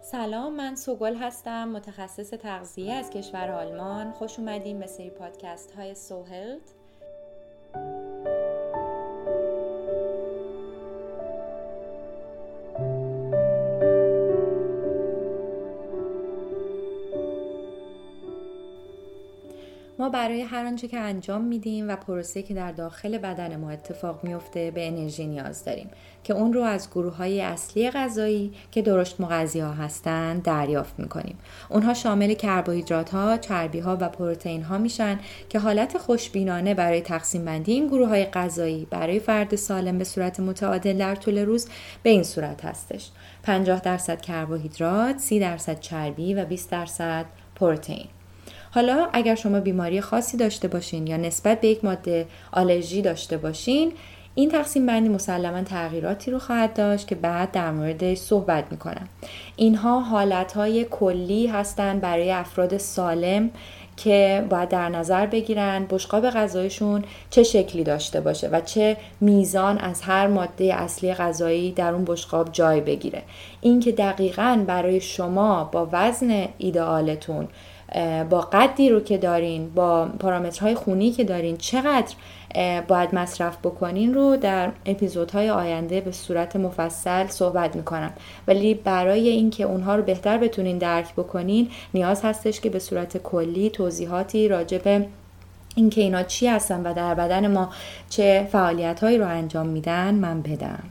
سلام من سوگل هستم متخصص تغذیه از کشور آلمان. خوش اومدیم به سری پادکست های سوهلت. برای هر آنچه که انجام میدیم و پروسه که در داخل بدن ما اتفاق میفته به انرژی نیاز داریم که اون رو از گروه های اصلی غذایی که درشت مغذی ها هستند دریافت می‌کنیم. اونها شامل کربوهیدرات ها، چربی ها و پروتئین ها میشن که حالت خوشبینانه برای تقسیم بندی این گروه های غذایی برای فرد سالم به صورت متعادل در طول روز به این صورت هستش. 50 درصد کربوهیدرات، 30 درصد چربی و 20 درصد پروتئین. حالا اگر شما بیماری خاصی داشته باشین یا نسبت به یک ماده آلرژی داشته باشین این تقسیم بندی مسلما تغییراتی رو خواهد داشت که بعد در موردش صحبت می‌کنم. اینها حالتهای کلی هستند برای افراد سالم که باید در نظر بگیرن بشقاب غذایشون چه شکلی داشته باشه و چه میزان از هر ماده اصلی غذایی در اون بشقاب جای بگیره. اینکه دقیقا برای شما با وزن ایدئالتون با قدی رو که دارین با پارامترهای خونی که دارین چقدر باید مصرف بکنین رو در اپیزودهای آینده به صورت مفصل صحبت می‌کنم. ولی برای اینکه اونها رو بهتر بتونین درک بکنین نیاز هستش که به صورت کلی توضیحاتی راجع به اینکه اینا چی هستن و در بدن ما چه فعالیت هایی رو انجام میدن من بدم.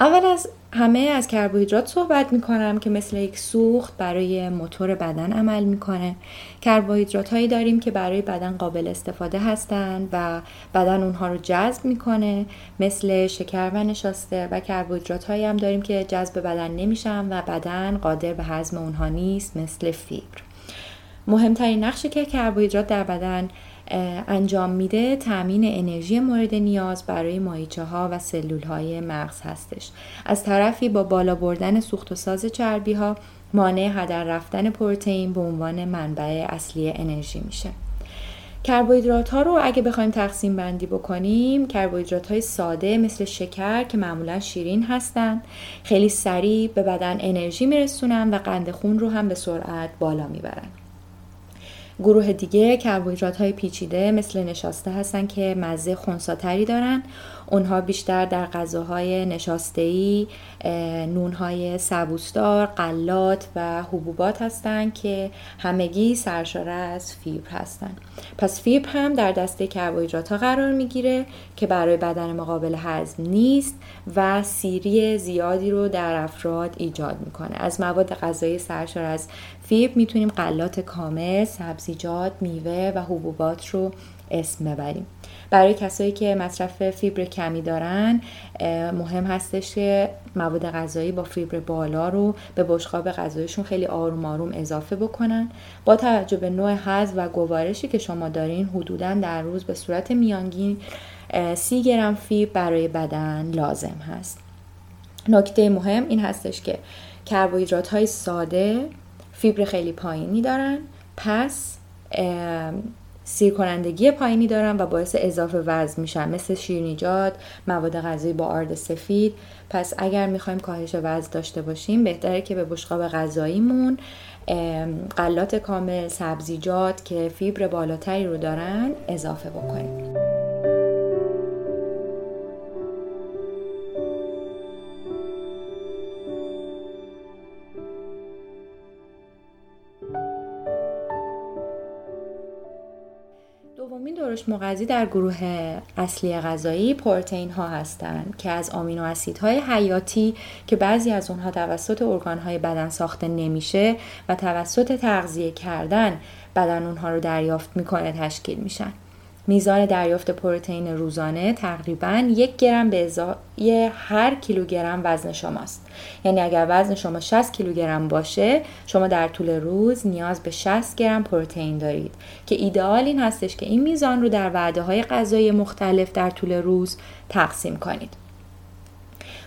اول از همه از کربوهیدرات صحبت می کنم که مثل یک سوخت برای موتور بدن عمل می‌کنه. کربوهیدرات هایی داریم که برای بدن قابل استفاده هستند و بدن اونها رو جذب می‌کنه مثل شکر و نشاسته و کربوهیدرات هایی هم داریم که جذب بدن نمیشن و بدن قادر به هضم اونها نیست مثل فیبر. مهمترین نقشی که کربوهیدرات در بدن انجام میده تامین انرژی مورد نیاز برای مایچه ها و سلول های مغز هستش. از طرفی با بالا بردن سوخت و ساز چربی ها مانع هدر رفتن پروتئین به عنوان منبع اصلی انرژی میشه. کربوهیدرات ها رو اگه بخوایم تقسیم بندی بکنیم کربوهیدرات های ساده مثل شکر که معمولا شیرین هستند خیلی سریع به بدن انرژی میرسونن و قند خون رو هم به سرعت بالا می‌برن. گروه دیگه کربوهیدرات های پیچیده مثل نشاسته هستن که مزه خونساتری دارن اونها بیشتر در غذاهای نشاسته‌ای نونهای سبوسدار، قلات و حبوبات هستند که همگی سرشار از فیبر هستند. پس فیبر هم در دسته کربوهیدرات ها قرار می‌گیره که برای بدن مقابل هضم نیست و سیری زیادی رو در افراد ایجاد می‌کنه. از مواد غذایی سرشار از فیبر می‌تونیم قلات کامل، سبزیجات، میوه و حبوبات رو اسم ببریم. برای کسایی که مصرف فیبر کمی دارن مهم هستش که مواد غذایی با فیبر بالا رو به بشقاب غذایشون خیلی آروم آروم اضافه بکنن. با توجه به نوع حز و گوارشی که شما دارین حدودا در روز به صورت میانگین سی گرم فیبر برای بدن لازم هست. نکته مهم این هستش که کربوهیدرات های ساده فیبر خیلی پایینی دارن. پس سیر کنندگی پایینی دارن و باعث اضافه وزن میشن مثل شیرینیجات مواد غذایی با آرد سفید. پس اگر می‌خوایم کاهش وزن داشته باشیم بهتره که به بشقاب غذاییمون غلات کامل سبزیجات که فیبر بالاتری رو دارن اضافه بکنیم. درشت مغذی در گروه اصلی غذایی پروتئین ها هستند که از آمینو اسیدهای حیاتی که بعضی از اونها توسط ارگان های بدن ساخته نمیشه و توسط تغذیه کردن بدن اونها رو دریافت می‌کنه تشکیل میشن. میزان دریافت پروتئین روزانه تقریبا یک گرم به ازای هر کیلوگرم وزن شماست. یعنی اگر وزن شما 60 کیلوگرم باشه شما در طول روز نیاز به 60 گرم پروتئین دارید. که ایدئال این هستش که این میزان رو در وعده های غذایی مختلف در طول روز تقسیم کنید.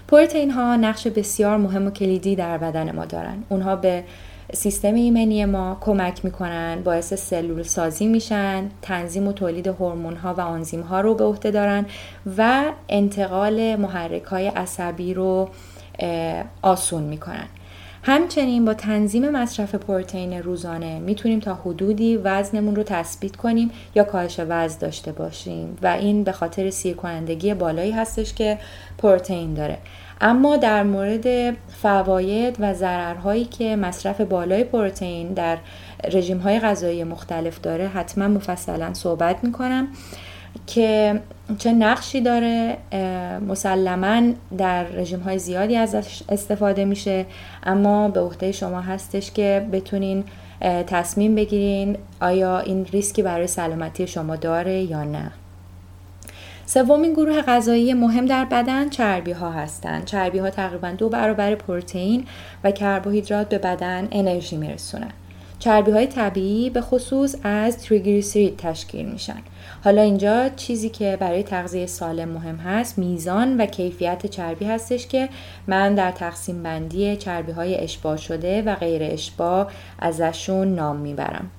پروتئین ها نقش بسیار مهم و کلیدی در بدن ما دارن. اونها به سیستم ایمنی ما کمک می‌کنن باعث سلول سازی میشن تنظیم و تولید هورمون ها و آنزیم ها رو به عهده دارن و انتقال محرک های عصبی رو آسون می‌کنن. همچنین با تنظیم مصرف پروتئین روزانه می‌تونیم تا حدودی وزنمون رو تثبیت کنیم یا کاهش وزن داشته باشیم و این به خاطر سیر کنندگی بالایی هستش که پروتئین داره. اما در مورد فواید و ضررهایی که مصرف بالای پروتئین در رژیم های غذایی مختلف داره حتما مفصلا صحبت می‌کنم که چه نقشی داره مسلما در رژیم های زیادی ازش استفاده میشه اما به عهده شما هستش که بتونین تصمیم بگیرین آیا این ریسکی برای سلامتی شما داره یا نه. سومین گروه غذایی مهم در بدن چربی ها هستند. چربی ها تقریبا دو برابر پروتئین و کربوهیدرات به بدن انرژی میرسونن. چربی های طبیعی به خصوص از تریگلیسیرید تشکیل میشن. حالا اینجا چیزی که برای تغذیه سالم مهم هست میزان و کیفیت چربی هستش که من در تقسیم بندی چربی های اشباع شده و غیر اشباع ازشون نام می‌برم.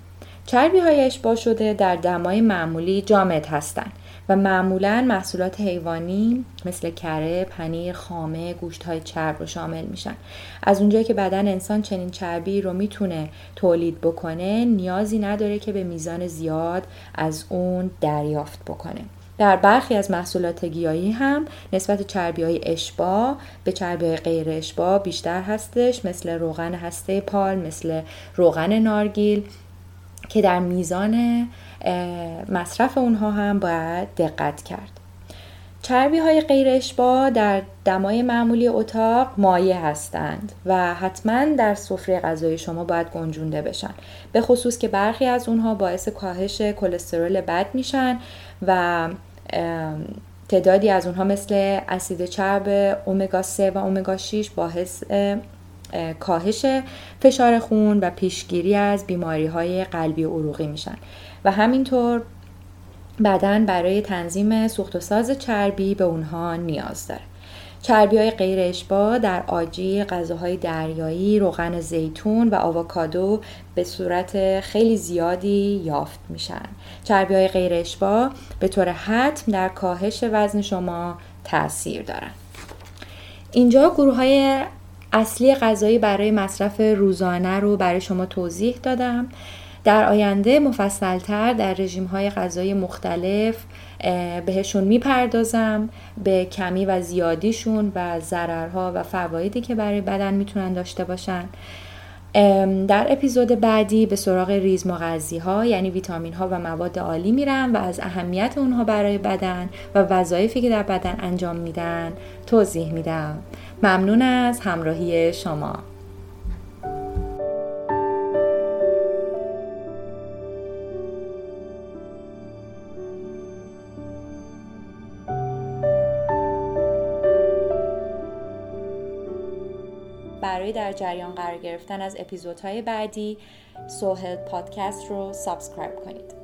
چربی های اشباع شده در دمای معمولی جامد هستند معمولا محصولات حیوانی مثل کره، پنیر، خامه، گوشت های چرب رو شامل میشن. از اونجایی که بدن انسان چنین چربی رو می‌تونه تولید بکنه نیازی نداره که به میزان زیاد از اون دریافت بکنه. در برخی از محصولات گیاهی هم نسبت چربی های اشبا به چربی های غیر اشبا بیشتر هستش مثل روغن هسته پال مثل روغن نارگیل. که در میزان مصرف اونها هم باید دقت کرد. چربی های غیر اشبا در دمای معمولی اتاق مایع هستند و حتما در سفره غذای شما باید گنجونده بشن. به خصوص که برخی از اونها باعث کاهش کلسترول بد میشن و تعدادی از اونها مثل اسید چرب اومگا 3 و اومگا 6 باعث کاهش فشار خون و پیشگیری از بیماری های قلبی و عروقی میشن و همینطور بدن برای تنظیم سوخت و ساز چربی به اونها نیاز داره چربی های غیر اشبا در آجی، غذاهای دریایی، روغن زیتون و آووکادو به صورت خیلی زیادی یافت میشن. چربی های غیر اشبا به طور حتم در کاهش وزن شما تاثیر دارن. اینجا گروه های اصلی غذایی برای مصرف روزانه رو برای شما توضیح دادم. در آینده مفصلتر در رژیم های غذایی مختلف بهشون می‌پردازم به کمی و زیادیشون و ضررها و فوایدی که برای بدن می‌تونن داشته باشن. در اپیزود بعدی به سراغ ریز مغذی ها یعنی ویتامین ها و مواد عالی میرم و از اهمیت اونها برای بدن و وظایفی که در بدن انجام میدن توضیح میدم. ممنون از همراهی شما. برای در جریان قرار گرفتن از اپیزودهای بعدی سوهل پادکست رو سابسکرایب کنید.